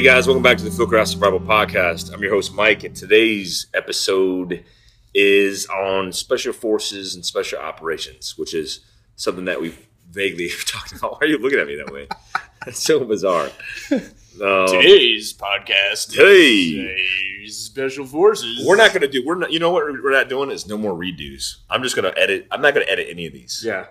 Hey guys, welcome back to the Fieldcraft Survival Podcast. I'm your host Mike, and today's episode is on special forces and special operations, which is something that we've vaguely talked about. Why are you looking at me that way? That's so bizarre. Um, Today's podcast. Hey. Today's special forces. we're not going to do. We're not. You know what we're not doing is no more redos. I'm just going to edit. I'm not going to edit any of these. Yeah.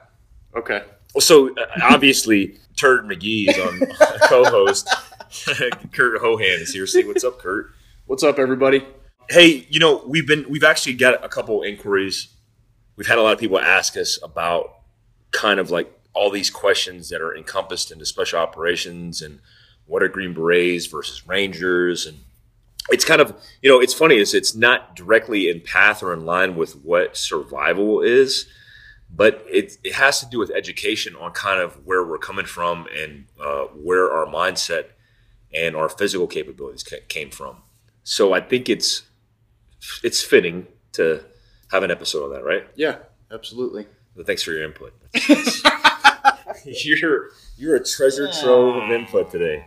Okay. So uh, obviously, Turd McGee is on co-host. Kurt Hohan is here. See what's up, Kurt? What's up, everybody? Hey, you know we've been we've actually got a couple inquiries. We've had a lot of people ask us about kind of like all these questions that are encompassed into special operations and what are Green Berets versus Rangers and it's kind of you know it's funny is it's not directly in path or in line with what survival is but it, it has to do with education on kind of where we're coming from and uh, where our mindset and our physical capabilities ca- came from. So i think it's it's fitting to have an episode on that right? Yeah, absolutely. but thanks for your input. You're you're a treasure trove of input today.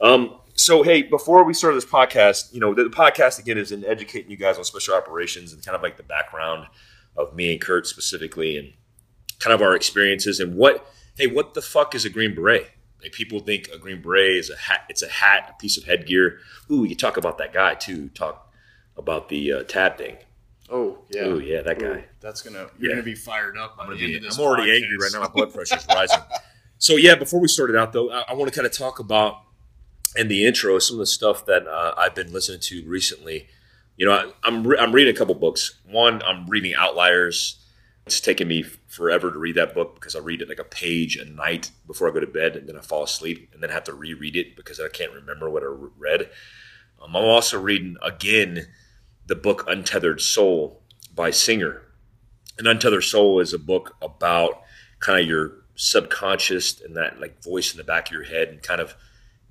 Um, so hey before we start this podcast you know the, the podcast again is in educating you guys on special operations and kind of like the background of me and kurt specifically and kind of our experiences and what hey what the fuck is a green beret like people think a green beret is a hat it's a hat a piece of headgear ooh we could talk about that guy too talk about the uh, tab thing Oh, yeah. ooh yeah that guy Ooh, that's gonna. You're Yeah. gonna be fired up. I'm, by the be, end of this I'm already podcast. angry right now. My blood pressure's rising. So yeah, before we started out though, I, I want to kind of talk about in the intro some of the stuff that uh, I've been listening to recently. You know, I, I'm re- I'm reading a couple books. One, I'm reading Outliers. It's taken me forever to read that book because I read it like a page a night before I go to bed, and then I fall asleep, and then have to reread it because I can't remember what I read. Um, I'm also reading again the book Untethered Soul by Singer. And Untethered Soul is a book about kind of your subconscious and that like voice in the back of your head and kind of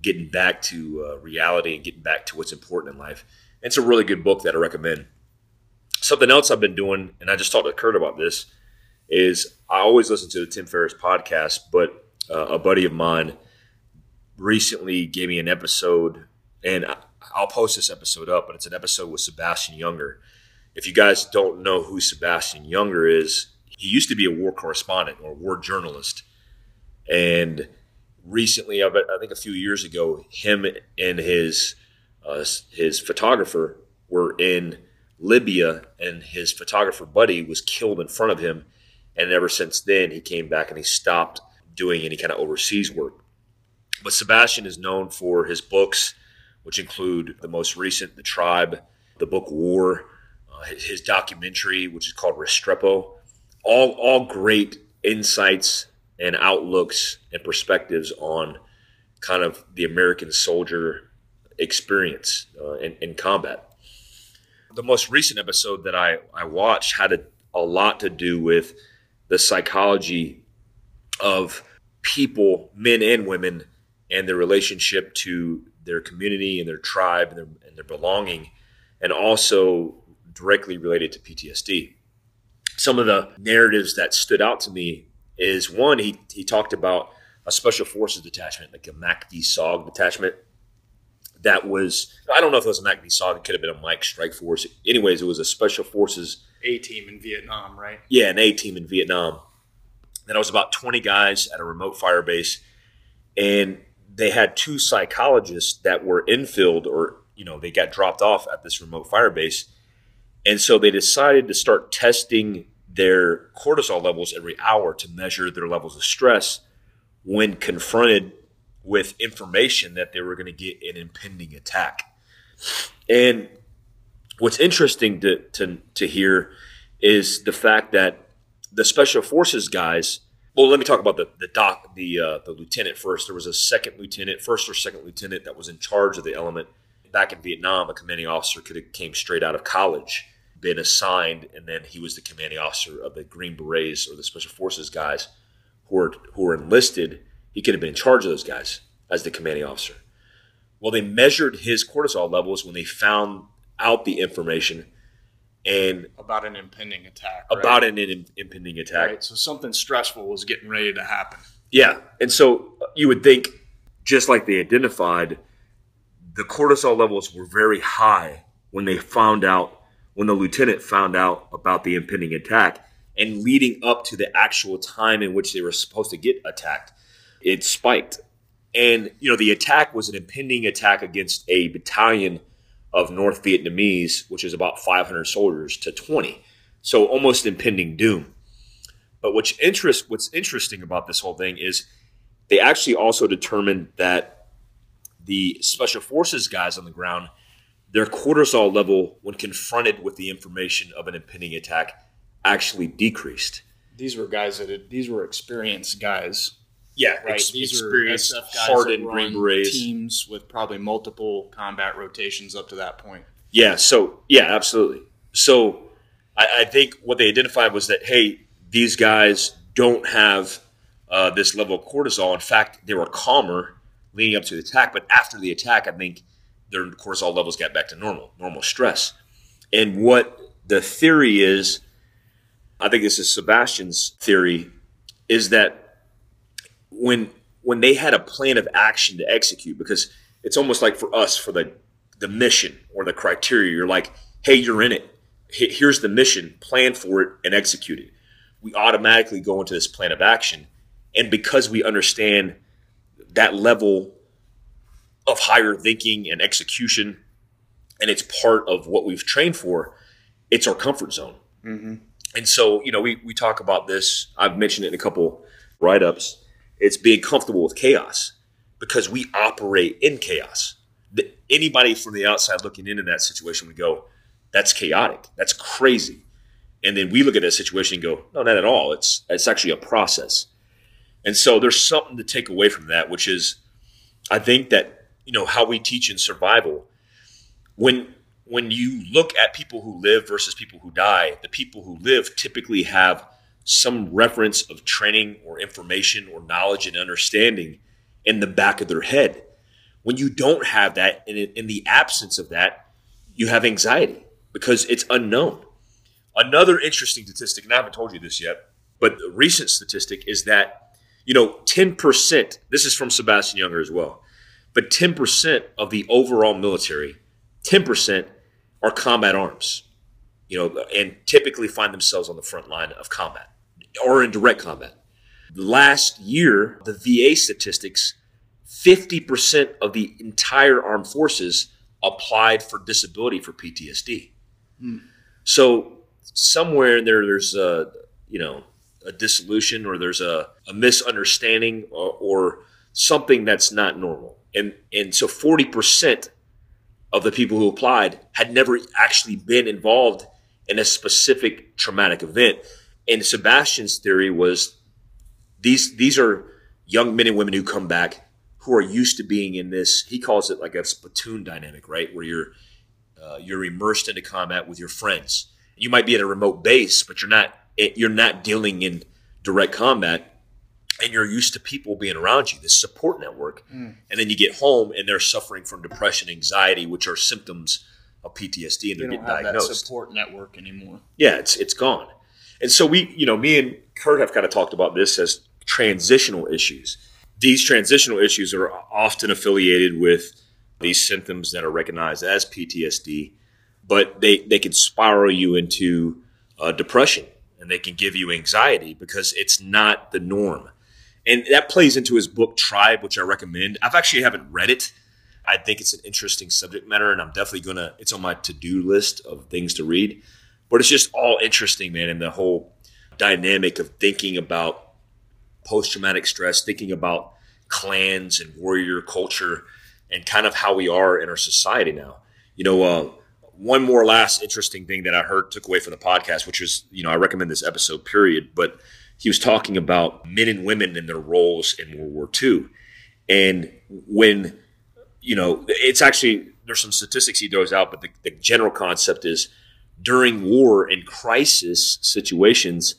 getting back to uh, reality and getting back to what's important in life. And it's a really good book that I recommend. Something else I've been doing, and I just talked to Kurt about this, is I always listen to the Tim Ferriss podcast, but uh, a buddy of mine recently gave me an episode, and I'll post this episode up, but it's an episode with Sebastian Junger. If you guys don't know who Sebastian Junger is, he used to be a war correspondent or war journalist. And recently, I I think a few years ago, him and his uh, his photographer were in Libya, and his photographer buddy was killed in front of him. And ever since then, he came back and he stopped doing any kind of overseas work. But Sebastian is known for his books, which include the most recent, The Tribe, the book War, uh, his, documentary, which is called Restrepo. All, all great insights and outlooks and perspectives on kind of the American soldier experience uh, in, in combat. The most recent episode that I, I watched had a, a lot to do with the psychology of people, men and women, and their relationship to their community and their tribe and their, and their belonging, and also directly related to PTSD. Some of the narratives that stood out to me is one, he, he talked about a special forces detachment, like a MACV SOG detachment. That was, I don't know if it was a MACV SOG, it could have been a Mike Strike Force. Anyways, it was a special forces A team in Vietnam, right? yeah, an A team in Vietnam. Then I was about 20 guys at a remote fire base, and they had two psychologists that were infilled or, you know, they got dropped off at this remote fire base. And so they decided to start testing their cortisol levels every hour to measure their levels of stress when confronted with information that they were going to get an impending attack. And what's interesting to, to, to hear is the fact that the special forces guys. Well, let me talk about the the doc, the uh, the lieutenant first. There was a second lieutenant, first or second lieutenant, that was in charge of the element back in Vietnam. A commanding officer could have came straight out of college, been assigned, and then he was the commanding officer of the Green Berets or the special forces guys who were who were enlisted. He could have been in charge of those guys as the commanding officer. Well, they measured his cortisol levels when they found out the information and About an impending attack. right? about an im- impending attack. Right. So something stressful was getting ready to happen. Yeah, and so uh, you would think, just like they identified, the cortisol levels were very high when they found out, when the lieutenant found out about the impending attack and leading up to the actual time in which they were supposed to get attacked, it spiked. And, you know, the attack was an impending attack against a battalion of North Vietnamese, which is about 500 soldiers to 20. So almost impending doom. But what's interest what's interesting about this whole thing is they actually also determined that the special forces guys on the ground, their cortisol level when confronted with the information of an impending attack actually decreased. These were guys that had, these were experienced guys. Yeah, Right. ex- these experienced, are SF guys hardened Green Berets. teams with probably multiple combat rotations up to that point. Yeah. So yeah, absolutely. So I, I think what they identified was that hey, these guys don't have uh, this level of cortisol. In fact, they were calmer leading up to the attack, but after the attack, I think their cortisol levels got back to normal, normal stress. And what the theory is, I think this is Sebastian's theory, is that when when they had a plan of action to execute, because it's almost like for us for the the mission or the criteria, you're like, hey, you're in it. Here's the mission, plan for it, and execute it. We automatically go into this plan of action, and because we understand that level of higher thinking and execution, and it's part of what we've trained for, it's our comfort zone. Mm-hmm. And so, you know, we, we talk about this. I've mentioned it in a couple write ups. It's being comfortable with chaos because we operate in chaos. The, anybody from the outside looking into that situation would go, that's chaotic. That's crazy. And then we look at that situation and go, no, not at all. It's, it's actually a process. And so there's something to take away from that, which is, I think that, you know, how we teach in survival, when when you look at people who live versus people who die, the people who live typically have some reference of training or information or knowledge and understanding in the back of their head. When you don't have that, and in, the absence of that, you have anxiety because it's unknown. Another interesting statistic, and I haven't told you this yet, but the recent statistic is that, you know, 10%, this is from Sebastian Junger as well, but 10% of the overall military 10% are combat arms, you know, and typically find themselves on the front line of combat or in direct combat. Last year, the VA statistics 50% of the entire armed forces applied for disability for PTSD. Hmm. So somewhere in there, there's a, you know, a dissolution or there's a, a misunderstanding or, or something that's not normal. And, and so 40% of the people who applied had never actually been involved in a specific traumatic event. And Sebastian's theory was these these are young men and women who come back who are used to being in this. He calls it like a platoon dynamic, right, where you're uh, you're immersed into combat with your friends. You might be at a remote base, but you're not you're not dealing in direct combat and you're used to people being around you, this support network. Mm. And then you get home and they're suffering from depression, anxiety, which are symptoms of PTSD, and They they're getting diagnosed. support network anymore. Yeah, it's it's gone. And so we, you know, me and Kurt have kind of talked about this as transitional issues. These transitional issues are often affiliated with these symptoms that are recognized as PTSD, but they they can spiral you into uh, depression and they can give you anxiety because it's not the norm. And that plays into his book Tribe, which I recommend. I've actually haven't read it. I think it's an interesting subject matter, and I'm definitely gonna. It's on my to do list of things to read. But it's just all interesting, man, and the whole dynamic of thinking about post traumatic stress, thinking about clans and warrior culture, and kind of how we are in our society now. You know, uh, one more last interesting thing that I heard took away from the podcast, which was, you know, I recommend this episode, period. But he was talking about men and women and their roles in World War II. And when, you know, it's actually, there's some statistics he throws out, but the, the general concept is during war and crisis situations,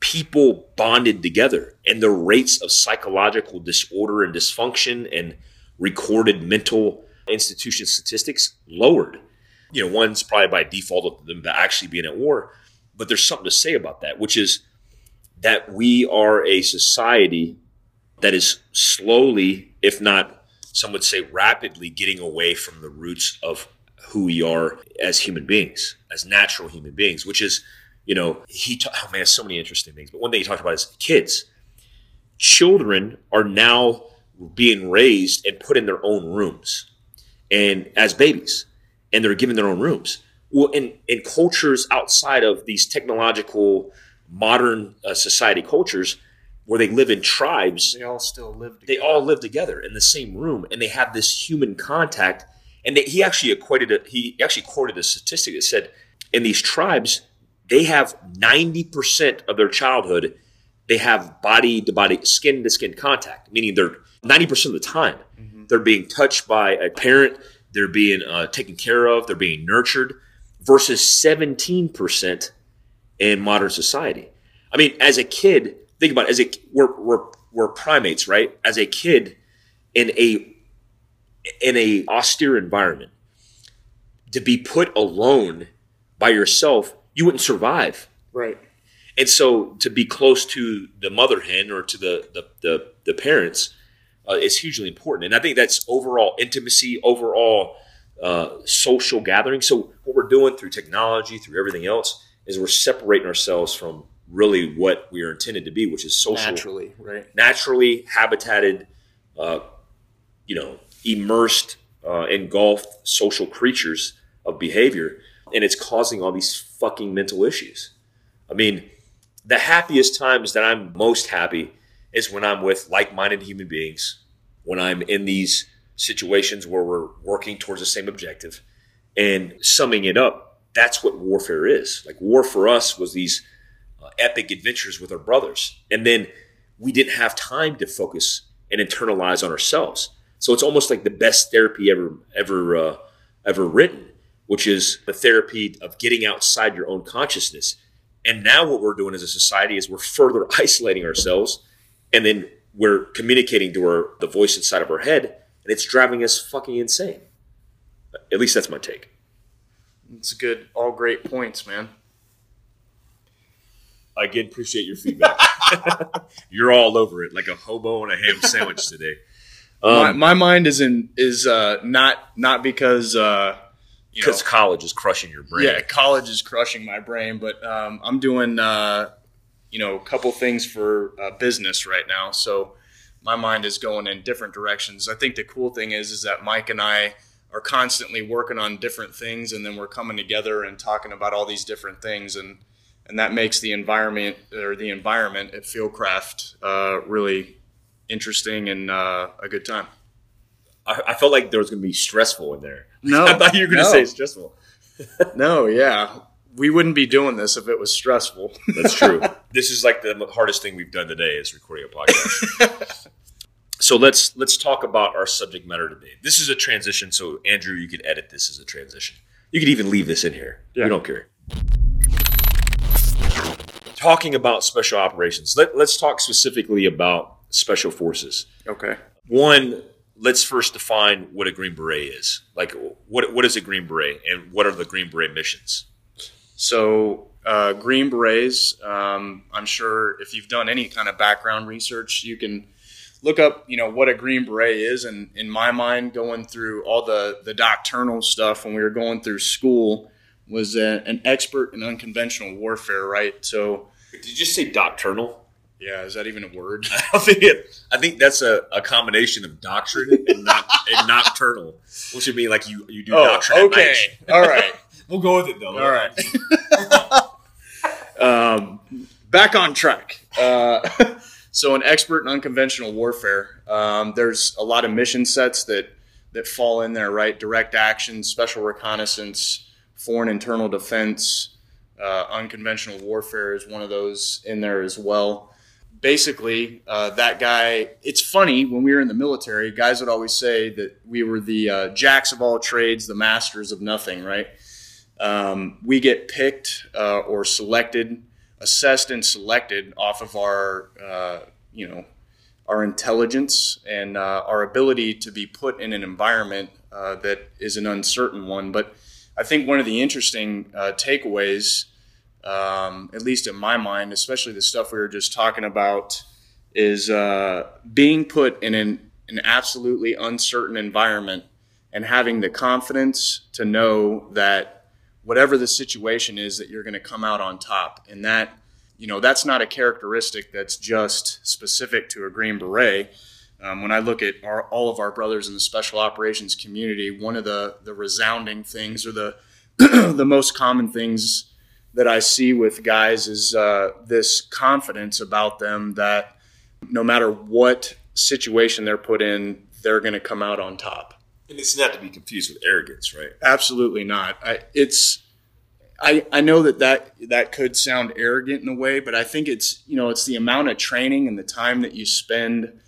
people bonded together and the rates of psychological disorder and dysfunction and recorded mental institution statistics lowered. You know, one's probably by default of them actually being at war, but there's something to say about that, which is that we are a society that is slowly, if not some would say rapidly getting away from the roots of who we are as human beings, as natural human beings, which is, you know, he, ta- oh man, so many interesting things. But one thing he talked about is kids. Children are now being raised and put in their own rooms and as babies, and they're given their own rooms. Well, in, in cultures outside of these technological modern uh, society cultures where they live in tribes, They all still live they all live together in the same room and they have this human contact and they, he actually equated it he actually quoted a statistic that said in these tribes they have 90% of their childhood they have body to body skin to skin contact meaning they're 90% of the time they're being touched by a parent they're being uh, taken care of they're being nurtured versus 17% in modern society. I mean as a kid think about it, as a we're, we're we're primates right? As a kid in a in a austere environment to be put alone by yourself you wouldn't survive Right. and so to be close to the mother hen or to the the, the, the parents uh, is hugely important and i think that's overall intimacy overall uh, social gathering so what we're doing through technology through everything else is we're separating ourselves from really what we are intended to be which is social Naturally, right? naturally habitated, uh, you know, immersed, uh, engulfed social creatures of behavior, and it's causing all these fucking mental issues. I mean, the happiest times that I'm most happy is when I'm with like-minded human beings, when I'm in these situations where we're working towards the same objective, and summing it up, that's what warfare is. Like war for us was these uh, epic adventures with our brothers, and then we didn't have time to focus and internalize on ourselves. So it's almost like the best therapy ever ever uh, ever written, which is the therapy of getting outside your own consciousness. And now what we're doing as a society is we're further isolating ourselves, and then we're communicating to our the voice inside of our head, and it's driving us fucking insane. At least that's my take. It's good. All great points, man. I again, appreciate your feedback. You're all over it like a hobo on a ham sandwich today. My, Um, my mind is in is uh, not not because uh, because college is crushing your brain. yeah college is crushing my brain, but um, I'm doing uh, you know a couple things for uh, business right now, so my mind is going in different directions. I think the cool thing is is that Mike and I are constantly working on different things, and then we're coming together and talking about all these different things, and and that makes the environment or the environment at Fieldcraft uh, really interesting and uh, a good time. I, I felt like there was going to be stressful in there. No, I thought you were going to no. say stressful. No, yeah. We wouldn't be doing this if it was stressful. That's true. this is like the hardest thing we've done today is recording a podcast. so let's let's talk about our subject matter today. This is a transition, so Andrew, you can edit this as a transition. You could even leave this in here. Yeah. We don't care. Talking about special operations, let, let's talk specifically about special forces. okay. One, let's first define what a Green Beret is. Like, what what is a Green Beret, and what are the Green Beret missions? So, uh, Green Berets, um, I'm sure if you've done any kind of background research, you can look up, you know, what a Green Beret is. And in my mind, going through all the, the doctrinal stuff when we were going through school was a, an expert in unconventional warfare, right? So, Did you just say doctrinal? Yeah, is that even a word? I think it. I think that's a, a combination of doctrine and, not, and nocturnal, which would mean like you you do doctrine. at night. All right. We'll go with it though. All right. um, back on track. Uh, so, an expert in unconventional warfare. Um, there's a lot of mission sets that that fall in there, right? Direct action, special reconnaissance, foreign internal defense, uh, unconventional warfare is one of those in there as well. Basically, uh, that guy. It's funny when we were in the military, guys would always say that we were the uh, jacks of all trades, the masters of nothing, right? um, we get picked uh, or selected, assessed and selected off of our, uh, you know, our intelligence and uh, our ability to be put in an environment uh, that is an uncertain one. But I think one of the interesting takeaways, um, at least in my mind, especially the stuff we were just talking about, is uh, being put in an an absolutely uncertain environment and having the confidence to know that whatever the situation is that you're going to come out on top. And that you know that's not a characteristic that's just specific to a green beret. Um, when i look at our, all of our brothers in the special operations community one of the the resounding things or the the most common things that i see with guys is uh, this confidence about them that no matter what situation they're put in they're going to come out on top And it's not to be confused with arrogance, right? Absolutely not. I, it's I, I know that, that that could sound arrogant in a way, but I think it's you know it's the amount of training and the time that you spend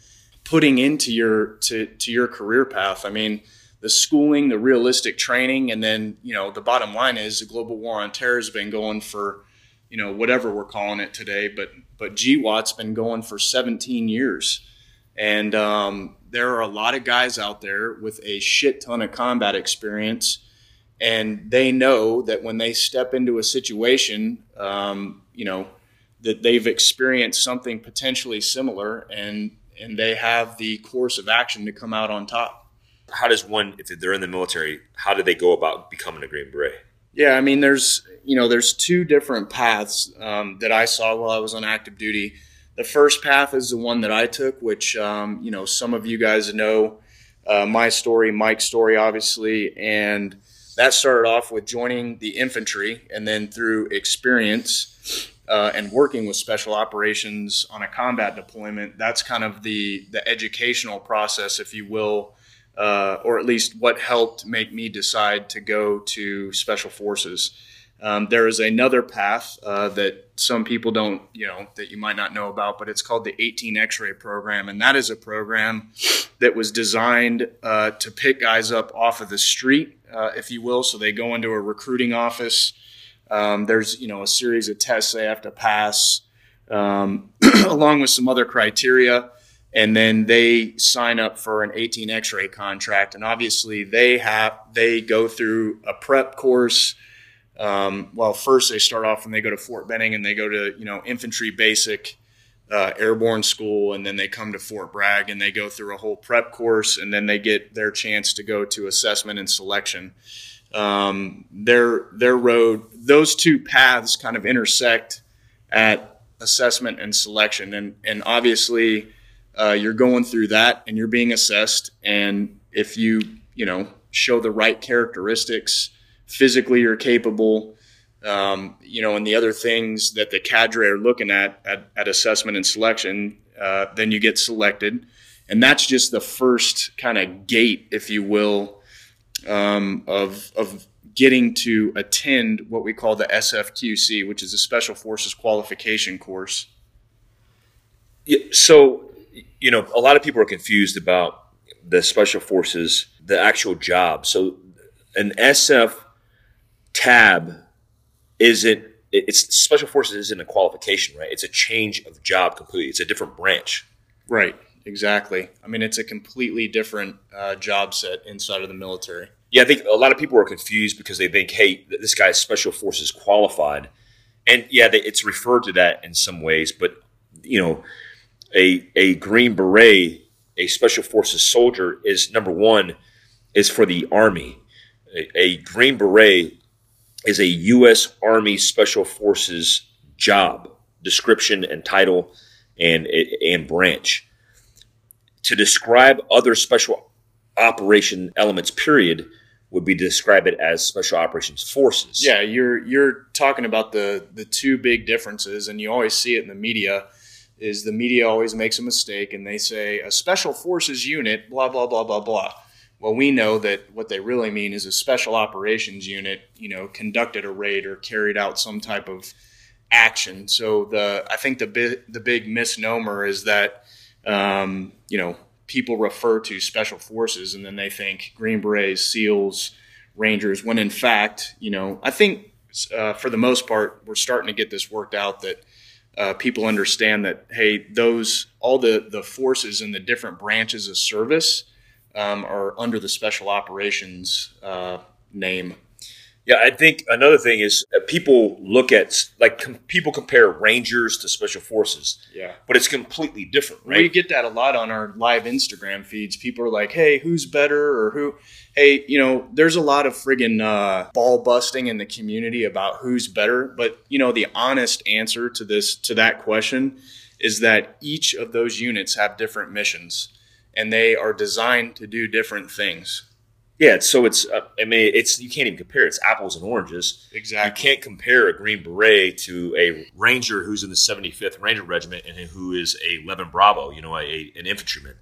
putting into your to, to your career path. I mean, the schooling, the realistic training, and then you know the bottom line is the global war on terror has been going for you know whatever we're calling it today, but but GWOT's been going for 17 years, and um, there are a lot of guys out there with a shit ton of combat experience and they know that when they step into a situation, um, you know, that they've experienced something potentially similar, and and they have the course of action to come out on top. How does one, if they're in the military, how do they go about becoming a Green Beret? Yeah, I mean, there's you know, there's two different paths um, that I saw while I was on active duty. The first path is the one that I took, which um, you know, some of you guys know uh, my story, Mike's story, obviously, and that started off with joining the infantry and then through experience uh, and working with special operations on a combat deployment that's kind of the the educational process if you will uh, or at least what helped make me decide to go to special forces um, there is another path uh, that some people don't, you know, that you might not know about, but it's called the 18 X-ray program, and that is a program that was designed uh, to pick guys up off of the street, uh, if you will. So they go into a recruiting office. Um, there's, you know, a series of tests they have to pass, um, along with some other criteria, and then they sign up for an 18 X-ray contract. And obviously, they have they go through a prep course. Um, well, first they start off and they go to Fort Benning and they go to you know infantry basic uh, airborne school, and then they come to Fort Bragg and they go through a whole prep course, and then they get their chance to go to assessment and selection. Um, their their road, those two paths kind of intersect at assessment and selection, and and obviously uh, you're going through that and you're being assessed, and if you you know show the right characteristics physically you're capable um, you know and the other things that the cadre are looking at at, at assessment and selection uh, then you get selected. And that's just the first kind of gate if you will um, of, of getting to attend what we call the sfqc which is a special forces qualification course. So, you know, a lot of people are confused about the special forces, the actual job. So, an SF tab isn't. It's special forces isn't a qualification, right? It's a change of job completely. It's a different branch. right exactly i mean it's a completely different uh, job set inside of the military Yeah, I think a lot of people are confused because they think, hey, this guy's special forces qualified, and yeah, they, it's referred to that in some ways. But you know, a a green beret, a special forces soldier, is number one is for the army. A, a green beret is a U.S. Army Special Forces job description and title and and branch. To describe other special operation elements period would be to describe it as special operations forces Yeah, you're you're talking about the the two big differences, and you always see it in the media. Is the media always makes a mistake and they say a special forces unit, blah blah blah blah blah. Well, we know that what they really mean is a special operations unit. You know, conducted a raid or carried out some type of action. So the I think the big the big misnomer is that um, you know people refer to special forces and then they think Green Berets, SEALs, Rangers. When in fact, you know, I think uh, for the most part we're starting to get this worked out that uh, people understand that hey, those all the the forces and the different branches of service um, are under the special operations uh, name. Yeah, I think another thing is people look at like com- people compare Rangers to Special Forces, Yeah. but it's completely different, right? We get that a lot on our live Instagram feeds. People are like, "Hey, who's better?" or "Who?" Hey, you know, there's a lot of friggin' uh, ball busting in the community about who's better. But you know, the honest answer to this to that question is that each of those units have different missions, and they are designed to do different things. Yeah, it's- so it's uh, I mean it's you can't even compare. It's apples and oranges. You Exactly. can't compare a Green Beret to a Ranger who's in the 75th Ranger Regiment and who is a 11 Bravo, you know, a, an infantryman.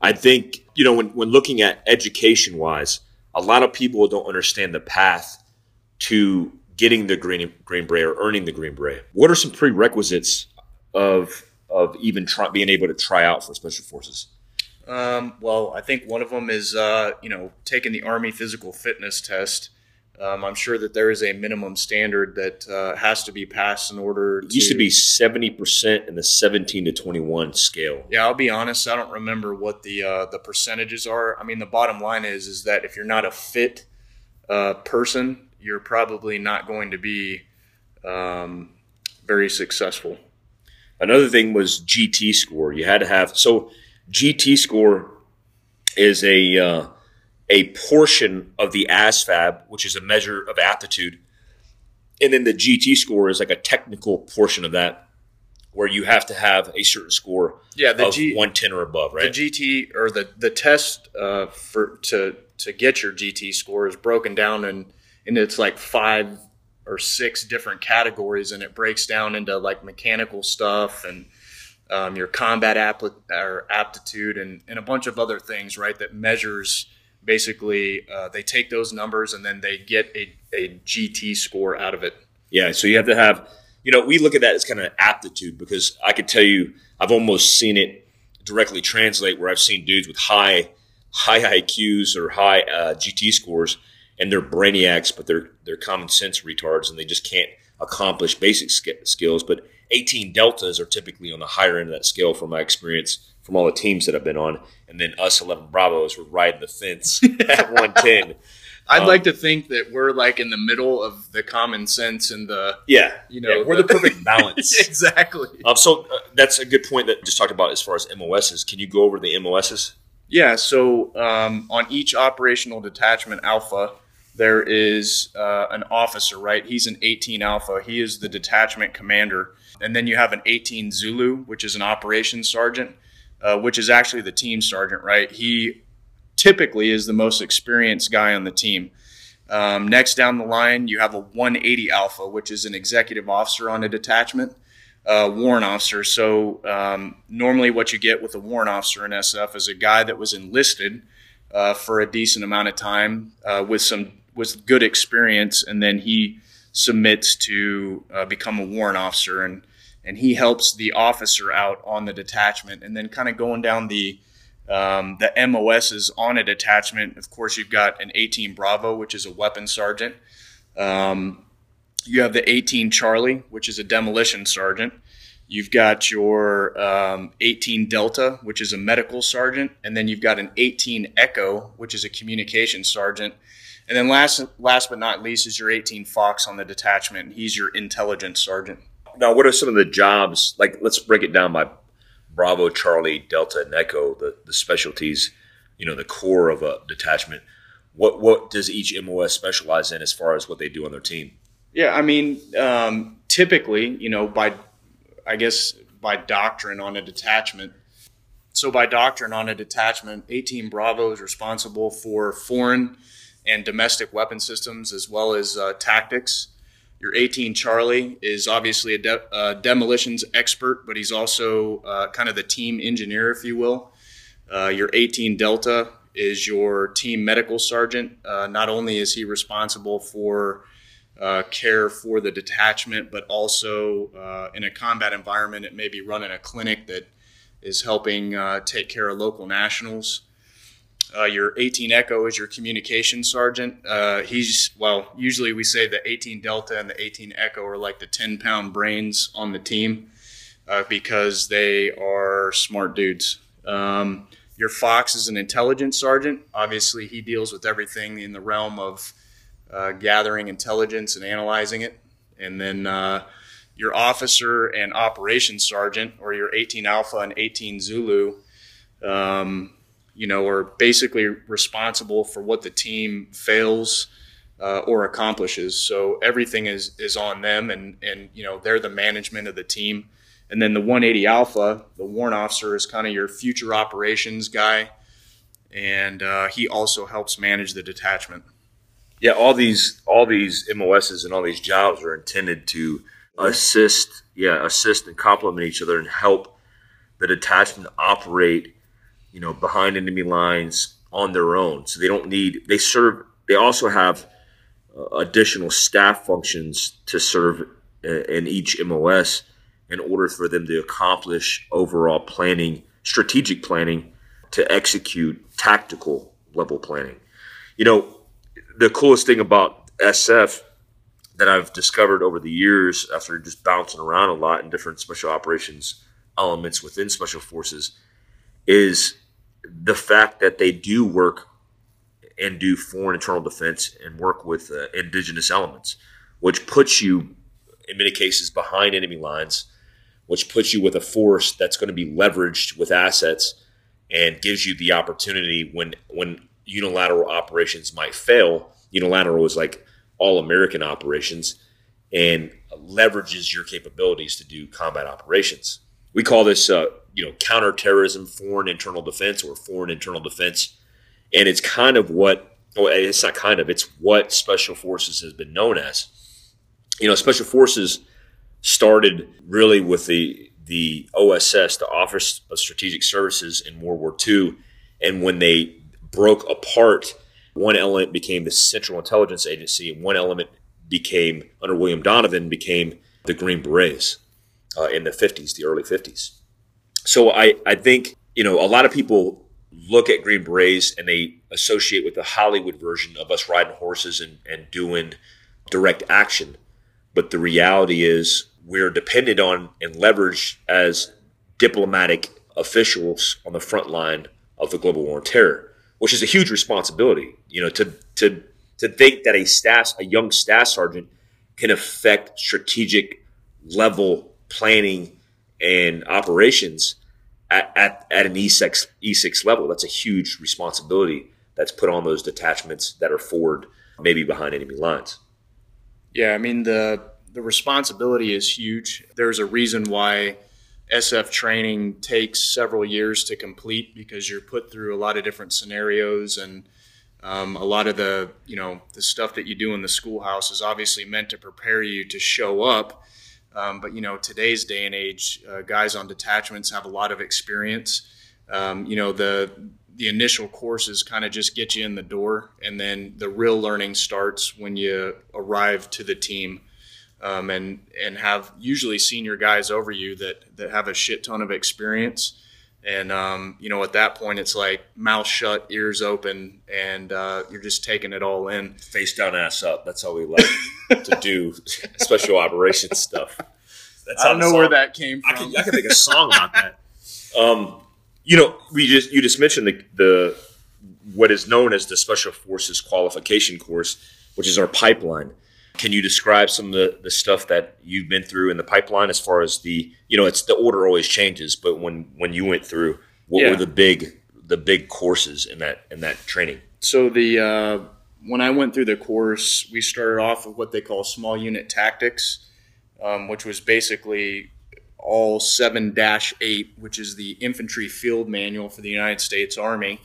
I think, you know, when, when looking at education wise, a lot of people don't understand the path to getting the Green, Green Beret or earning the Green Beret. What are some prerequisites of of even try, being able to try out for Special Forces? Um, well, I think one of them is, uh, you know, taking the Army physical fitness test. Um, I'm sure that there is a minimum standard that uh, has to be passed in order. It used to be 70% in the 17 to 21 scale. Yeah, I'll be honest. I don't remember what the uh, the percentages are. I mean, the bottom line is is that if you're not a fit uh, person, you're probably not going to be um, very successful. Another thing was GT score. You had to have so GT score is a uh, a portion of the ASVAB, which is a measure of aptitude, and then the GT score is like a technical portion of that, where you have to have a certain score Yeah, the of G, 110 or above, right? the GT or the the test uh, for to to get your GT score is broken down in and it's like five or six different categories, and it breaks down into like mechanical stuff and um, your combat or aptitude and, and a bunch of other things, right? That measures basically uh, they take those numbers and then they get a, a GT score out of it. Yeah, so you have to have, you know, we look at that as kind of aptitude because I could tell you, I've almost seen it directly translate where I've seen dudes with high, high IQs or high uh, GT scores, and they're brainiacs, but they're they're common sense retards, and they just can't accomplish basic sk- skills. But 18 deltas are typically on the higher end of that scale, from my experience from all the teams that I've been on, and then us 11 Bravos were riding the fence at 110. I'd Um, like to think that we're like in the middle of the common sense and the Yeah, you know yeah, we're the perfect balance. exactly. Um, so uh, that's a good point that just talked about as far as MOSs. Can you go over the MOSs? Yeah, so um, on each operational detachment alpha, there is uh, an officer, right? He's an 18 alpha. He is the detachment commander. And then you have an 18 Zulu, which is an operations sergeant, uh, which is actually the team sergeant, right? He typically is the most experienced guy on the team. Um, next down the line, you have a 180 alpha, which is an executive officer on a detachment uh, warrant officer. So um, normally, what you get with a warrant officer in SF is a guy that was enlisted uh, for a decent amount of time uh, with some with good experience, and then he submits to uh, become a warrant officer, and and he helps the officer out on the detachment, and then kind of going down the um, the MOSs on a detachment. Of course, you've got an 18 Bravo, which is a weapons sergeant. Um, you have the 18 Charlie, which is a demolition sergeant. You've got your um, 18 Delta, which is a medical sergeant, and then you've got an 18 Echo, which is a communication sergeant. And then last, last but not least, is your 18 Fox on the detachment. He's your intelligence sergeant. Now, what are some of the jobs? Like, let's break it down by Bravo, Charlie, Delta, and Echo. The the specialties, you know, the core of a detachment. What what does each MOS specialize in as far as what they do on their team? Yeah, I mean, um, typically, you know, by I guess by doctrine on a detachment. So by doctrine on a detachment, 18 Bravo is responsible for foreign and domestic weapon systems as well as uh, tactics. Your 18 Charlie is obviously a de- uh, demolitions expert, but he's also uh, kind of the team engineer, if you will. Uh, your 18 Delta is your team medical sergeant. Uh, not only is he responsible for uh, care for the detachment, but also in a combat environment, it may be running a clinic that is helping take care of local nationals. Uh, your 18 Echo is your communication sergeant. Uh, he's, well, usually we say the 18 Delta and the 18 Echo are like the 10 pound brains on the team uh, because they are smart dudes. Um, your Fox is an intelligence sergeant. Obviously, he deals with everything in the realm of uh, gathering intelligence and analyzing it. And then uh, your officer and operations sergeant, or your 18 Alpha and 18 Zulu, um, you know, are basically responsible for what the team fails uh, or accomplishes. So everything is is on them, and and you know they're the management of the team. And then the 180 Alpha, the warrant officer, is kind of your future operations guy, and uh, he also helps manage the detachment. Yeah, all these all these MOSs and all these jobs are intended to assist, yeah, assist and complement each other and help the detachment operate, you know, behind enemy lines on their own. So they don't need they serve. They also have uh, additional staff functions to serve in each MOS in order for them to accomplish overall planning, strategic planning, to execute tactical level planning. You know, the coolest thing about SF that I've discovered over the years after just bouncing around a lot in different special operations elements within special forces is the fact that they do work and do foreign internal defense and work with uh, indigenous elements, which puts you in many cases behind enemy lines, which puts you with a force that's going to be leveraged with assets and gives you the opportunity when when unilateral operations might fail. Unilateral is like all American operations and leverages your capabilities to do combat operations. We call this, uh, you know, counterterrorism, foreign internal defense, or foreign internal defense, and it's kind of what. Well, it's not kind of. It's what special forces has been known as. You know, special forces started really with the the OSS, the Office of Strategic Services, in World War II, and when they broke apart one element became the Central Intelligence Agency, and one element became, under William Donovan, became the Green Berets uh, in the 50s, the early 50s. So I, I think, you know, a lot of people look at Green Berets and they associate with the Hollywood version of us riding horses and, and doing direct action. But the reality is we're dependent on and leveraged as diplomatic officials on the front line of the global war on terror which is a huge responsibility. You know, to to to think that a staff, a young staff sergeant, can affect strategic level planning and operations at, at, at an E6 E6 level. That's a huge responsibility that's put on those detachments that are forward, maybe behind enemy lines. Yeah, I mean the the responsibility is huge. There's a reason why SF training takes several years to complete because you're put through a lot of different scenarios and um, a lot of the you know the stuff that you do in the schoolhouse is obviously meant to prepare you to show up. Um, but you know today's day and age, uh, guys on detachments have a lot of experience. Um, you know the the initial courses kind of just get you in the door, and then the real learning starts when you arrive to the team um, and and have usually senior guys over you that that have a shit ton of experience. And um, you know, at that point, it's like mouth shut, ears open, and uh, you're just taking it all in. Face down, ass up. That's how we like to do special operations stuff. That's I don't know where that came from. I can, I can make a song about that. Um, you know, we just you just mentioned the, the what is known as the Special Forces Qualification Course, which is our pipeline. Can you describe some of the, the stuff that you've been through in the pipeline as far as the you know it's the order always changes, but when when you went through, what yeah. were the big the big courses in that in that training? So the uh, when I went through the course, we started off with what they call small unit tactics, um, which was basically all 7 8, which is the infantry field manual for the United States Army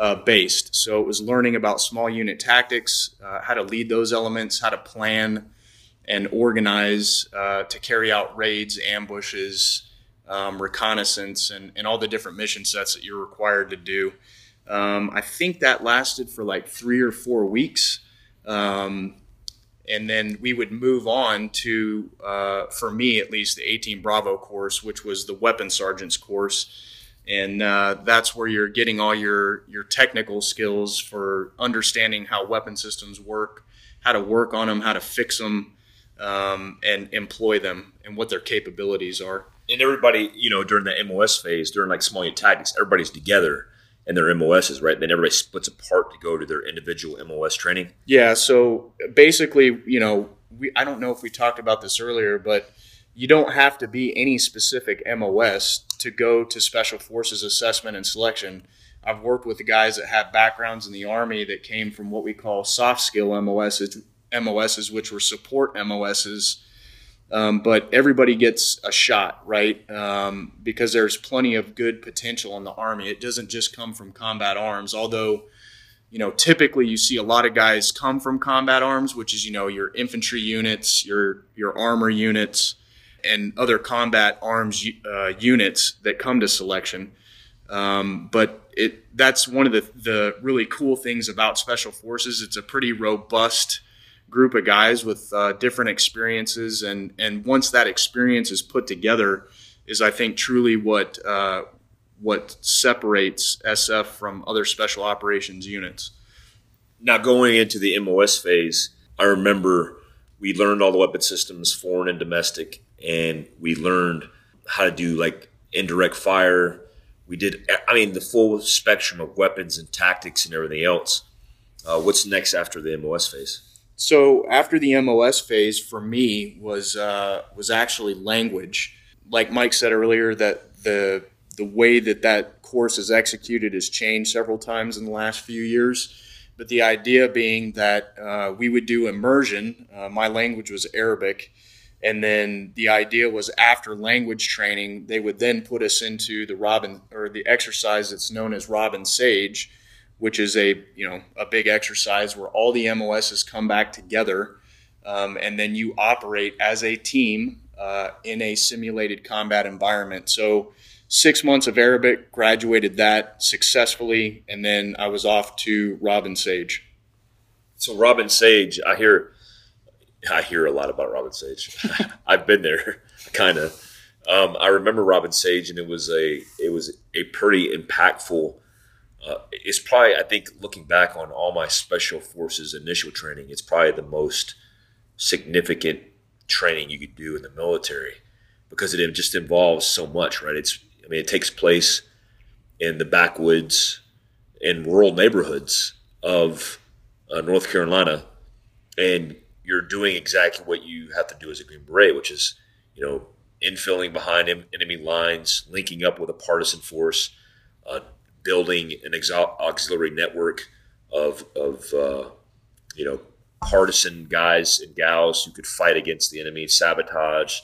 uh, based. So it was learning about small unit tactics, uh, how to lead those elements, how to plan and organize uh, to carry out raids, ambushes, um, reconnaissance, and, and all the different mission sets that you're required to do. Um, I think that lasted for like three or four weeks. Um, and then we would move on to, uh, for me at least, the 18 Bravo course, which was the weapon sergeant's course and uh, that's where you're getting all your your technical skills for understanding how weapon systems work, how to work on them, how to fix them, um, and employ them, and what their capabilities are. And everybody, you know, during the MOS phase, during like small unit tactics, everybody's together, and their MOSs, right? Then everybody splits apart to go to their individual MOS training. Yeah. So basically, you know, we I don't know if we talked about this earlier, but you don't have to be any specific MOS to go to Special Forces assessment and selection. I've worked with the guys that have backgrounds in the Army that came from what we call soft skill MOSs, MOSs which were support MOSs. Um, but everybody gets a shot, right? Um, because there's plenty of good potential in the Army. It doesn't just come from combat arms, although you know, typically you see a lot of guys come from combat arms, which is, you know, your infantry units, your your armor units, and other combat arms uh, units that come to selection. Um, but it that's one of the the really cool things about special forces. It's a pretty robust group of guys with uh, different experiences, and and once that experience is put together, is I think truly what uh, what separates SF from other special operations units. Now going into the MOS phase, I remember we learned all the weapon systems, foreign and domestic, and we learned how to do like indirect fire. We did, I mean, the full spectrum of weapons and tactics and everything else. Uh, what's next after the MOS phase? So after the MOS phase, for me was uh, was actually language. Like Mike said earlier, that the the way that that course is executed has changed several times in the last few years. But the idea being that uh, we would do immersion. Uh, my language was Arabic and then the idea was after language training, they would then put us into the Robin or the exercise that's known as Robin Sage, which is a you know a big exercise where all the MOSs come back together, um, and then you operate as a team uh, in a simulated combat environment. So six months of Arabic, graduated that successfully, and then I was off to Robin Sage. So Robin Sage, I hear I hear a lot about Robin Sage. I've been there, kind of. Um, I remember Robin Sage, and it was a it was a pretty impactful. Uh, it's probably I think looking back on all my special forces initial training, it's probably the most significant training you could do in the military because it just involves so much, right? It's I mean it takes place in the backwoods in rural neighborhoods of uh, North Carolina, and you're doing exactly what you have to do as a Green Beret, which is, you know, infilling behind enemy lines, linking up with a partisan force, uh, building an auxiliary network of, of uh, you know, partisan guys and gals who could fight against the enemy, sabotage,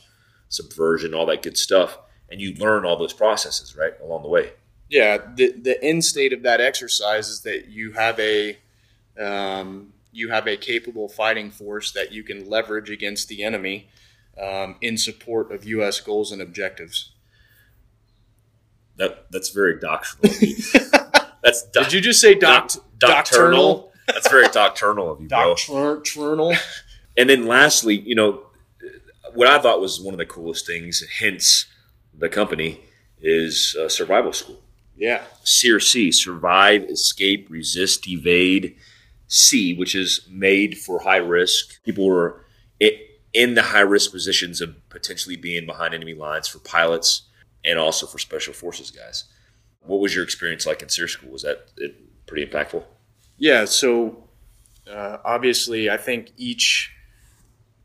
subversion, all that good stuff. And you learn all those processes, right, along the way. Yeah, the, the end state of that exercise is that you have a um, you have a capable fighting force that you can leverage against the enemy um, in support of U.S. goals and objectives. That that's very doctrinal. that's do- did you just say doc- doc- doctrinal? That's very doctrinal of you, bro. Doctrinal. And then lastly, you know, what I thought was one of the coolest things, hence the company, is uh, survival school. Yeah. CRC, survive, escape, resist, evade C, which is made for high risk. People were in the high risk positions of potentially being behind enemy lines for pilots and also for special forces guys. What was your experience like in SERE school? Was that pretty impactful? Yeah. So uh, obviously, I think each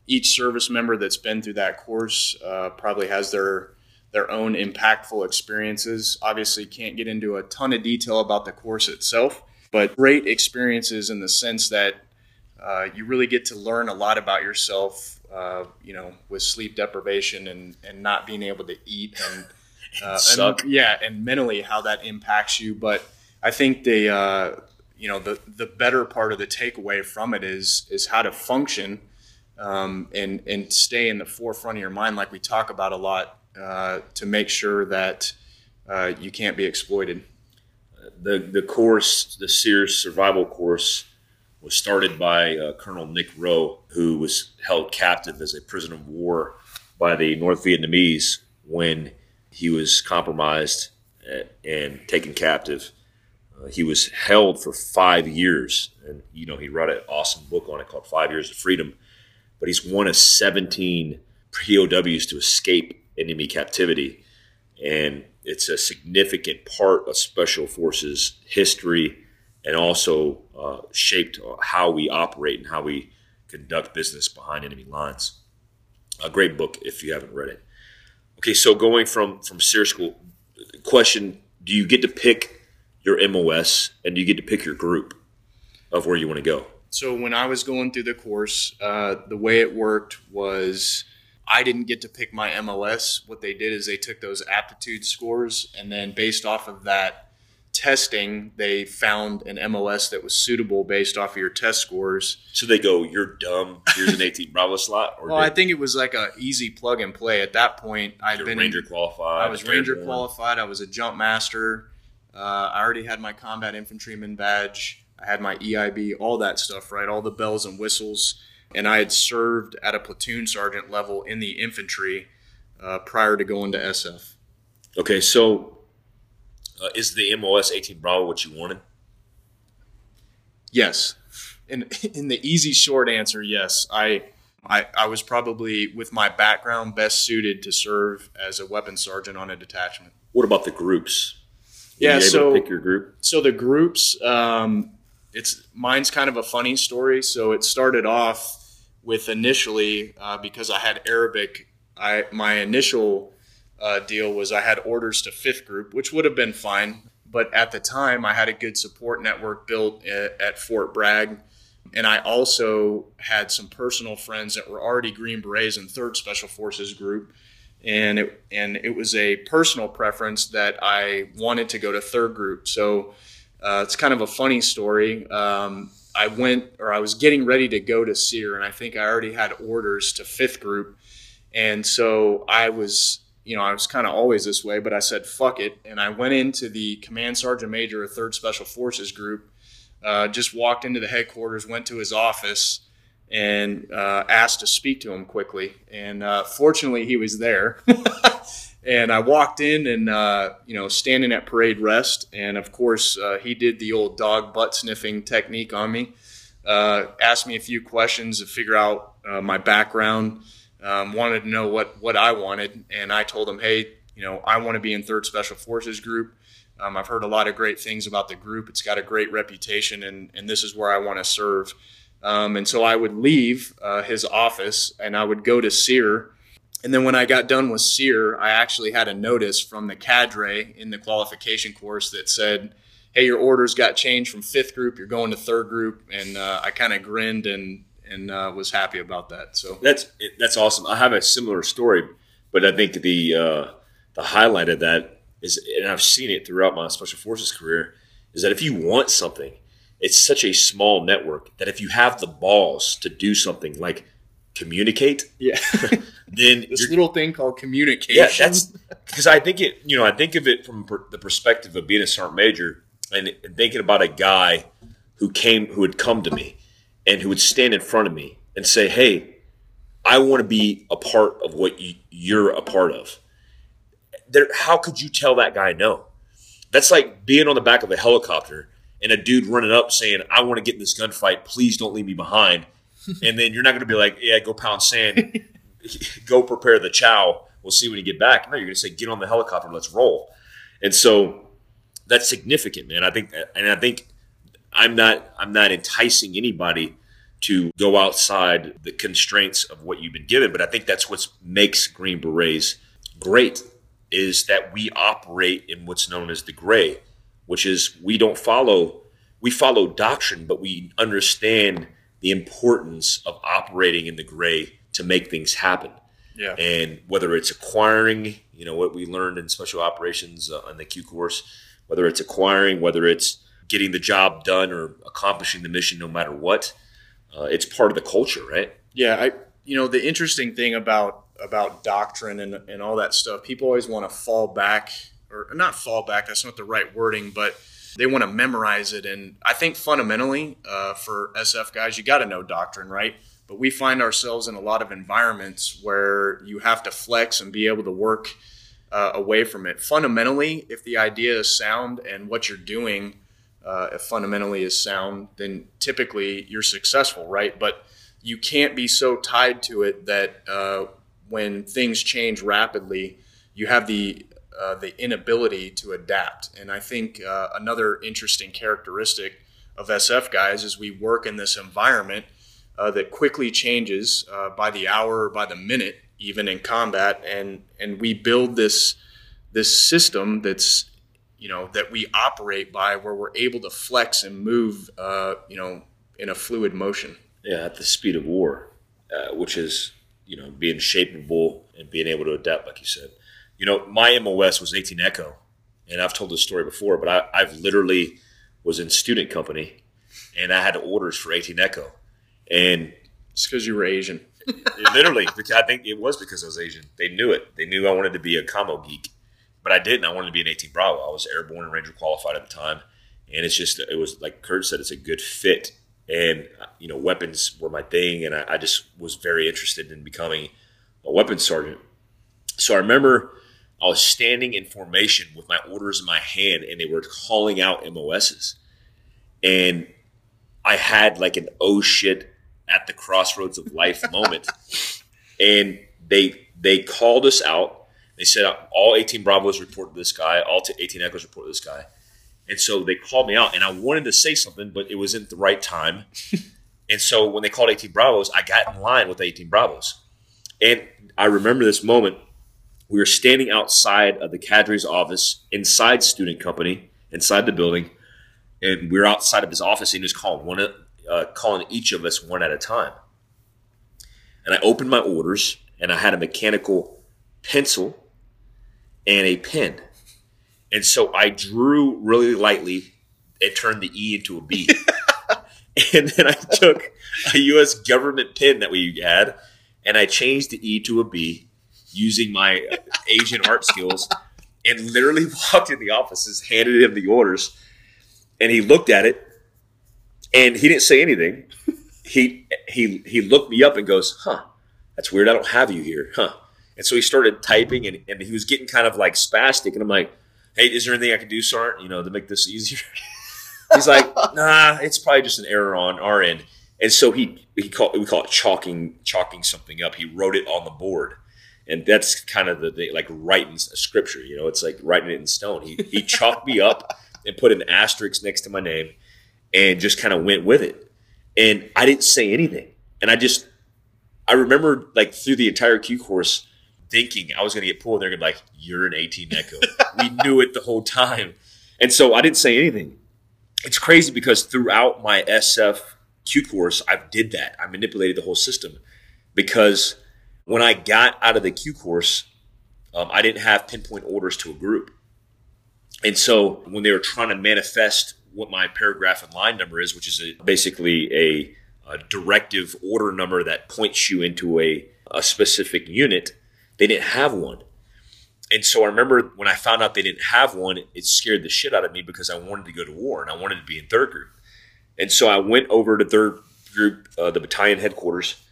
each service member that's been through that course uh, probably has their their own impactful experiences. Obviously, can't get into a ton of detail about the course itself but great experiences in the sense that uh, you really get to learn a lot about yourself. Uh, you know, with sleep deprivation and and not being able to eat and, uh, and yeah, and mentally how that impacts you. But I think the uh, you know the the better part of the takeaway from it is is how to function um, and and stay in the forefront of your mind, like we talk about a lot, uh, to make sure that uh, you can't be exploited the the course, the Sears survival course, was started by uh, Colonel Nick Rowe, who was held captive as a prisoner of war by the North Vietnamese when he was compromised uh, and taken captive. Uh, he was held for five years, and you know he wrote an awesome book on it called Five Years of Freedom. But he's one of 17 POWs to escape enemy captivity and it's a significant part of Special Forces history and also uh, shaped how we operate and how we conduct business behind enemy lines. A great book if you haven't read it. Okay, so going from from SERE School, question: Do you get to pick your MOS and do you get to pick your group of where you want to go? So when I was going through the course, uh, the way it worked was I didn't get to pick my MOS. What they did is they took those aptitude scores and then based off of that testing, they found an MOS that was suitable based off of your test scores. So they go, "You're dumb. Here's an 18 Bravo slot." Or well, I think it was like a easy plug and play. At that point, I'd been Ranger qualified. I was Ranger qualified. I was a jump master. Uh, I already had my combat infantryman badge. I had my EIB, all that stuff, right? All the bells and whistles. And I had served at a platoon sergeant level in the infantry uh, prior to going to SF. Okay, so uh, is the MOS 18 Bravo what you wanted? Yes. In, in the easy short answer, yes. I, I, I was probably, with my background, best suited to serve as a weapons sergeant on a detachment. What about the groups? Were yeah, so pick your group. So the groups, um, it's mine's kind of a funny story. So it started off with initially uh, because I had Arabic. I my initial uh, deal was I had orders to fifth group, which would have been fine. But at the time, I had a good support network built at, at Fort Bragg. And I also had some personal friends that were already Green Berets in 3rd Special Forces Group. And it, and it was a personal preference that I wanted to go to 3rd Group. So uh, it's kind of a funny story. Um, I went, or I was getting ready to go to SERE, and I think I already had orders to 5th Group. And so I was you know, I was kind of always this way, but I said, fuck it. And I went into the Command Sergeant Major of 3rd Special Forces Group, uh, just walked into the headquarters, went to his office, and uh, asked to speak to him quickly. And uh, fortunately, he was there. and I walked in and, uh, you know, standing at parade rest. And of course, uh, he did the old dog butt sniffing technique on me, uh, asked me a few questions to figure out my background um, wanted to know what what I wanted, and I told him, hey, you know, I want to be in Third Special Forces Group. Um, I've heard a lot of great things about the group. It's got a great reputation, and and this is where I want to serve. Um, and so I would leave uh, his office, and I would go to SERE. And then when I got done with SERE, I actually had a notice from the cadre in the qualification course that said, "Hey, your orders got changed from fifth group. You're going to third group." And uh, I kind of grinned and and uh, was happy about that. So that's that's awesome. I have a similar story, but I think the uh, the highlight of that is, and I've seen it throughout my special forces career, is that if you want something, it's such a small network that if you have the balls to do something like communicate, yeah, then this little thing called communication. Yeah, that's because I think it. You know, I think of it from per, the perspective of being a sergeant major and, and thinking about a guy who came who had come to me and who would stand in front of me and say, "Hey, I want to be a part of what you, are a part of." There, how could you tell that guy no? That's like being on the back of a helicopter and a dude running up saying, "I want to get in this gunfight. Please don't leave me behind." And then you're not going to be like, "Yeah, go pound sand, go prepare the chow. We'll see when you get back." No, you're going to say, "Get on the helicopter. Let's roll." And so that's significant, man. I think, and I think I'm not I'm not enticing anybody to go outside the constraints of what you've been given, but I think that's what makes Green Berets great is that we operate in what's known as the gray, which is we don't follow we follow doctrine, but we understand the importance of operating in the gray to make things happen. Yeah. And whether it's acquiring, you know, what we learned in special operations uh, on the Q course, whether it's acquiring, whether it's getting the job done or accomplishing the mission no matter what. Uh, it's part of the culture, right? Yeah, I you know the interesting thing about about doctrine and, and all that stuff, people always want to fall back or not fall back. That's not the right wording, but they want to memorize it. And I think fundamentally, uh, for SF guys, you got to know doctrine, right? But we find ourselves in a lot of environments where you have to flex and be able to work uh, away from it. Fundamentally, if the idea is sound and what you're doing uh, fundamentally is sound, then typically you're successful, right? But you can't be so tied to it that uh, when things change rapidly, you have the uh, the inability to adapt. And I think uh, another interesting characteristic of SF guys is we work in this environment uh, that quickly changes uh, by the hour or by the minute, even in combat, and and we build this this system that's you know that we operate by where we're able to flex and move uh, you know in a fluid motion. Yeah, at the speed of war, which is you know being shapeable and being able to adapt, like you said. You know, my MOS was 18 Echo, and I've told this story before, but I, I've literally was in student company, and I had orders for 18 Echo, and it's because you were Asian. literally, I think it was because I was Asian. They knew it. They knew I wanted to be a commo geek, but I didn't. I wanted to be an 18 Bravo. I was airborne and Ranger qualified at the time, and it's just it was like Kurt said, it's a good fit. And you know, weapons were my thing, and I, I just was very interested in becoming a weapons sergeant. So I remember I was standing in formation with my orders in my hand, and they were calling out MOSs, and I had like an oh shit at the crossroads of life moment, and they they called us out. They said all 18 Bravos report to this guy, all 18 Echoes report to this guy, and so they called me out, and I wanted to say something, but it wasn't the right time. and so when they called 18 Bravos, I got in line with 18 Bravos, and I remember this moment we were standing outside of the cadre's office inside student company inside the building and we were outside of his office and he was calling one uh, calling each of us one at a time. And i opened my orders and i had a mechanical pencil and a pen. And so i drew really lightly and turned the e into a b. And then i took a us government pen that we had and i changed the e to a b using my Asian art skills and literally walked in the offices, handed him the orders, and he looked at it and he didn't say anything. He he he looked me up and goes, "Huh, that's weird. I don't have you here, huh?" And so he started typing and, and he was getting kind of like spastic, and I'm like, "Hey, is there anything I can do, Sergeant? You know, to make this easier?" He's like, "Nah, it's probably just an error on our end." And so he he called we call it chalking chalking something up. He wrote it on the board and that's kind of the thing, like writing a scripture. You know, it's like writing it in stone. He he chalked me up and put an asterisk next to my name, and just kind of went with it. And I didn't say anything, and I just I remember like through the entire Q course thinking I was going to get pulled. They're going to like, "You're an 18 Echo." we knew it the whole time, and so I didn't say anything. It's crazy because throughout my SF Q course, I did that. I manipulated the whole system because when I got out of the Q course, um, I didn't have pinpoint orders to a group. And so when they were trying to manifest what my paragraph and line number is, which is a, basically a, a, directive order number that points you into a, a specific unit, they didn't have one. And so I remember when I found out they didn't have one, it scared the shit out of me because I wanted to go to war and I wanted to be in third group. And so I went over to third group, uh, the battalion headquarters,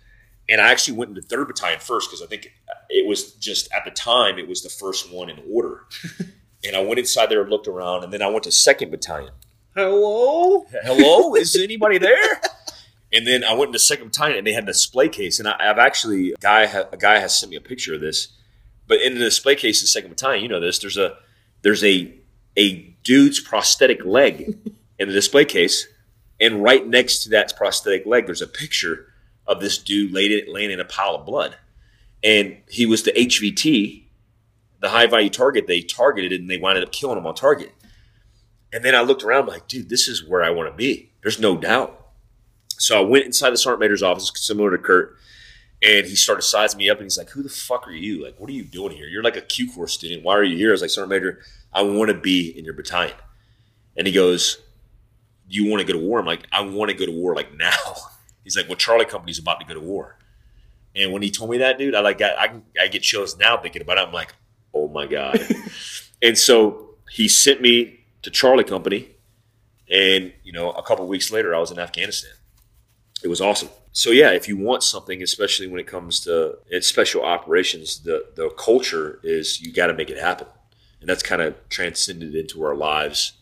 and I actually went into third battalion first because I think it was just at the time it was the first one in order. and I went inside there and looked around, and then I went to second battalion. Hello, hello, is anybody there? and then I went into second battalion, and they had a display case, and I, have actually a guy a guy has sent me a picture of this. But in the display case in second battalion, you know this. There's a there's a a dude's prosthetic leg in the display case, and right next to that prosthetic leg, there's a picture of this dude laid laying in a pile of blood. And he was the HVT, the high value target they targeted, and they wound up killing him on target. And then I looked around, like, dude, this is where I want to be. There's no doubt. So I went inside the sergeant major's office, similar to Kurt, and he started sizing me up. And he's like, "Who the fuck are you? Like, what are you doing here? You're like a Q course student. Why are you here?" I was like, "Sergeant Major, I want to be in your battalion." And he goes, you want to go to war?" I'm like, "I want to go to war like now." He's like, well, Charlie Company's about to go to war. And when he told me that, dude, I like got, I, I get chills now thinking about it. I'm like, oh my god. and so he sent me to Charlie Company, and you know, a couple weeks later, I was in Afghanistan. It was awesome. So yeah, if you want something, especially when it comes to special operations, the the culture is you got to make it happen, and that's kind of transcended into our lives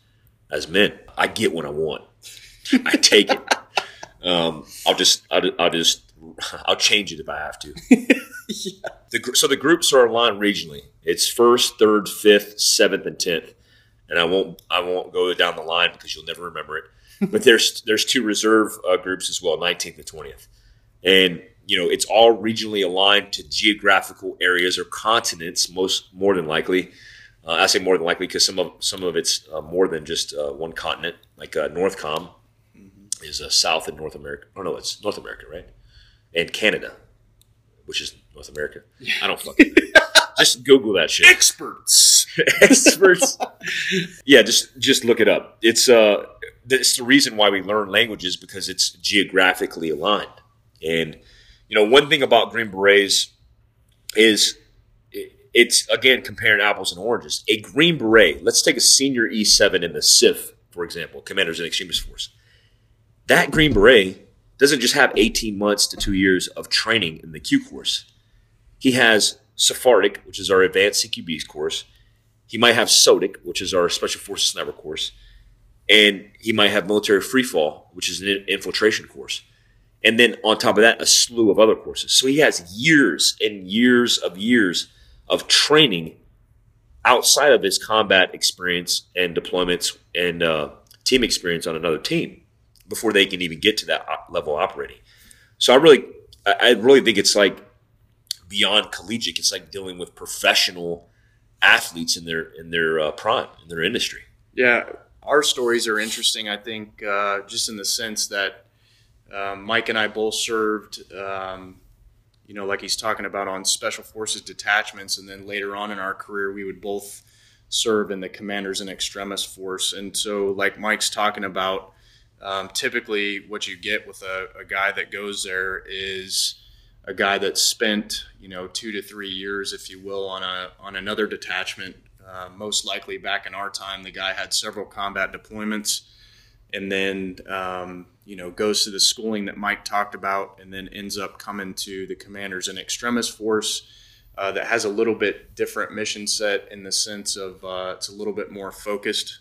as men. I get what I want. I take it. Um, I'll just, I'll, I'll, just, I'll change it if I have to. yeah. The, so the groups are aligned regionally. It's first, third, fifth, seventh, and tenth. And I won't I won't go down the line because you'll never remember it. But there's there's two reserve uh, groups as well, 19th and 20th, and you know it's all regionally aligned to geographical areas or continents, most more than likely. Uh, I say more than likely because some of some of it's uh, more than just uh, one continent, like uh, Northcom. Is uh, South and North America. Oh no, it's North America, right? And Canada, which is North America. Yeah. I don't fucking just Google that shit. Experts, experts. yeah, just just look it up. It's uh, it's the reason why we learn languages because it's geographically aligned. And you know, one thing about Green Berets is it's again comparing apples and oranges. A Green Beret, let's take a senior E7 in the CIF, for example, Commanders in Extremis Force. That Green Beret doesn't just have 18 months to two years of training in the Q course. He has Sephardic, which is our advanced CQB's course. He might have SOTIC, which is our Special Forces Sniper course. And he might have military freefall, which is an infiltration course. And then on top of that, a slew of other courses. So he has years and years of years of training outside of his combat experience and deployments and uh, team experience on another team before they can even get to that level of operating. So I really, I really think it's like beyond collegiate. It's like dealing with professional athletes in their in their uh, prime in their industry. Yeah, our stories are interesting. I think uh, just in the sense that um, Mike and I both served um, you know, like he's talking about on special forces detachments, and then later on in our career, we would both serve in the commanders in extremis force. And so, like Mike's talking about, um, typically what you get with a, a, guy that goes there is a guy that spent, you know, two to three years, if you will, on a on another detachment. Uh, most likely, back in our time, the guy had several combat deployments, and then um, you know, goes to the schooling that Mike talked about, and then ends up coming to the Commanders in Extremis Force uh, that has a little bit different mission set in the sense of uh, it's a little bit more focused,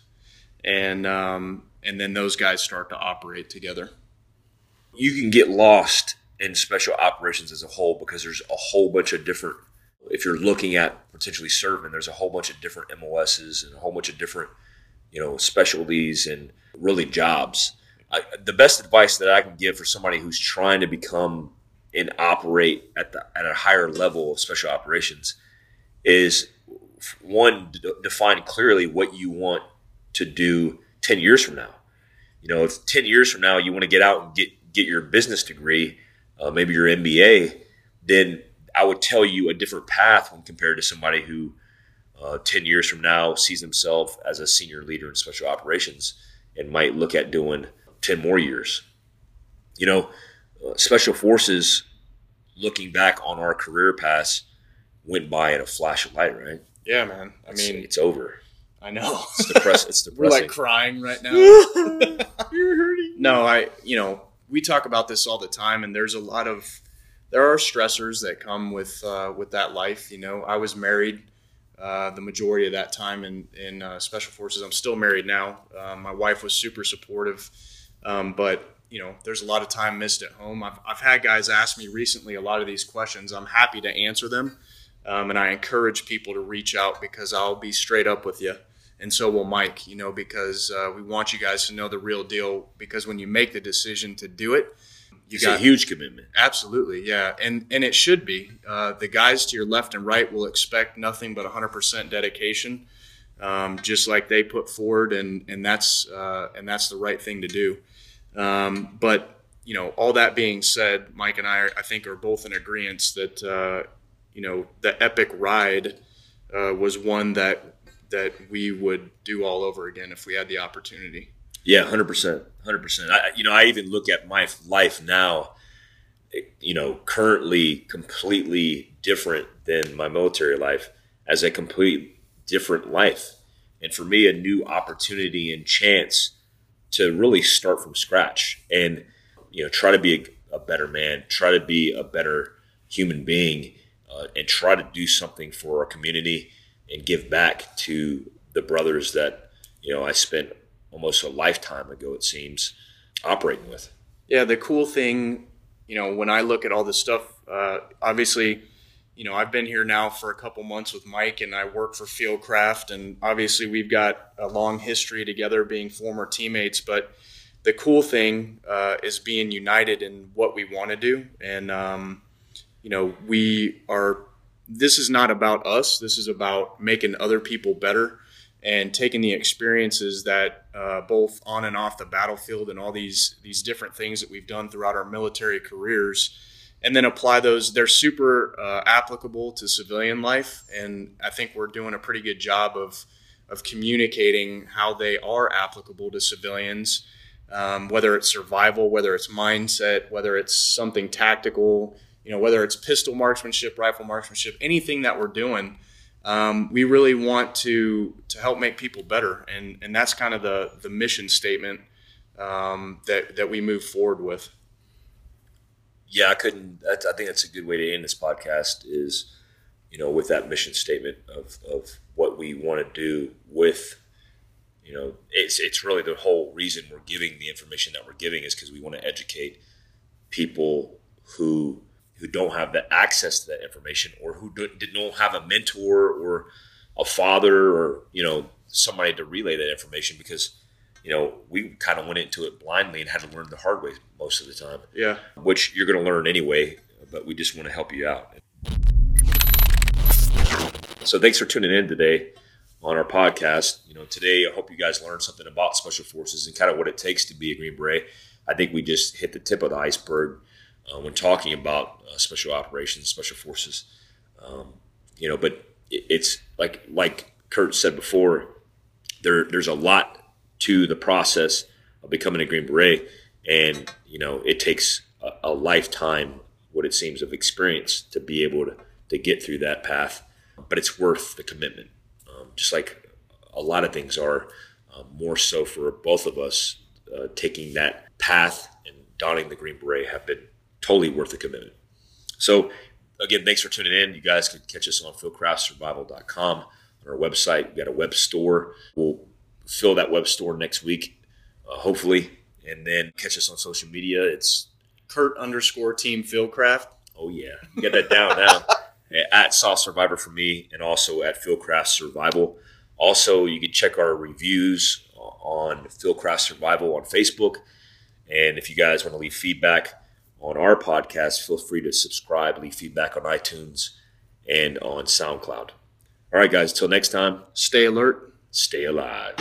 and um, and then those guys start to operate together. You can get lost in special operations as a whole because there's a whole bunch of different. If you're looking at potentially serving, there's a whole bunch of different MOSs and a whole bunch of different, you know, specialties and really jobs I, the best advice that I can give for somebody who's trying to become and operate at the at a higher level of special operations is one define clearly what you want to do 10 years from now you know if 10 years from now you want to get out and get get your business degree uh, maybe your mba then i would tell you a different path when compared to somebody who uh, 10 years from now sees himself as a senior leader in special operations and might look at doing 10 more years. You know, uh, special forces, looking back on our career paths, went by in a flash of light, right? Yeah, man. I it's, mean, it's over. I know. It's, depress- it's depressing. We're like crying right now. You're hurting. No, I, you know, we talk about this all the time, and there's a lot of, there are stressors that come with uh, with that life. You know, I was married uh, the majority of that time in in uh, special forces. I'm still married now. Uh, my wife was super supportive. Um, but you know, there's a lot of time missed at home. I've, I've had guys ask me recently a lot of these questions. I'm happy to answer them. Um, and I encourage people to reach out because I'll be straight up with you. And so will Mike, you know, because uh, we want you guys to know the real deal. Because when you make the decision to do it, you it's got a huge commitment. Absolutely, yeah, and and it should be. Uh, the guys to your left and right will expect nothing but 100% dedication, um, just like they put forward, and and that's uh, and that's the right thing to do. Um, but you know, all that being said, Mike and I, I think, are both in agreement that uh, you know the epic ride uh, was one that that we would do all over again if we had the opportunity. Yeah, hundred percent, hundred percent. You know, I even look at my life now. You know, currently completely different than my military life as a complete different life, and for me, a new opportunity and chance to really start from scratch and you know try to be a, a better man, try to be a better human being, uh, and try to do something for our community and give back to the brothers that you know I spent almost a lifetime ago it seems operating with. Yeah, the cool thing, you know, when I look at all this stuff, uh, obviously, you know, I've been here now for a couple months with Mike, and I work for Fieldcraft, and obviously we've got a long history together, being former teammates. But the cool thing uh, is being united in what we want to do, and um, you know, we are. This is not about us. This is about making other people better and taking the experiences that uh, both on and off the battlefield and all these these different things that we've done throughout our military careers and then apply those. They're super uh, applicable to civilian life, and I think we're doing a pretty good job of of communicating how they are applicable to civilians. Um, whether it's survival, whether it's mindset, whether it's something tactical, you know, whether it's pistol marksmanship, rifle marksmanship, anything that we're doing, um, we really want to to help make people better, and and that's kind of the the mission statement um, that that we move forward with yeah, I couldn't. I think that's a good way to end this podcast. Is you know, with that mission statement of of what we want to do with, you know, it's it's really the whole reason we're giving the information that we're giving is because we want to educate people who who don't have the access to that information or who don't, don't have a mentor or a father or you know somebody to relay that information because you know, we kind of went into it blindly and had to learn the hard way most of the time. Yeah. Which you're going to learn anyway, but we just want to help you out. So thanks for tuning in today on our podcast. You know, today I hope you guys learned something about special forces and kind of what it takes to be a Green Beret. I think we just hit the tip of the iceberg uh, when talking about uh, special operations, special forces. Um, you know, but it, it's like like Kurt said before, there there's a lot to the process of becoming a Green Beret. And, you know, it takes a, a lifetime, what it seems, of experience to be able to, to get through that path. But it's worth the commitment, um, just like a lot of things are, uh, more so for both of us uh, taking that path and donning the Green Beret have been totally worth the commitment. So, again, thanks for tuning in. You guys can catch us on fieldcraftsurvival.com on our website. We got a web store. We'll fill that web store next week, uh, hopefully, and then catch us on social media. It's Kurt underscore Team Fieldcraft. Oh yeah, get that down now. at Saw Survivor for me, and also at Fieldcraft Survival. Also, you can check our reviews on Fieldcraft Survival on Facebook. And if you guys want to leave feedback on our podcast, feel free to subscribe, leave feedback on iTunes and on SoundCloud. All right, guys, until next time, stay alert stay alive.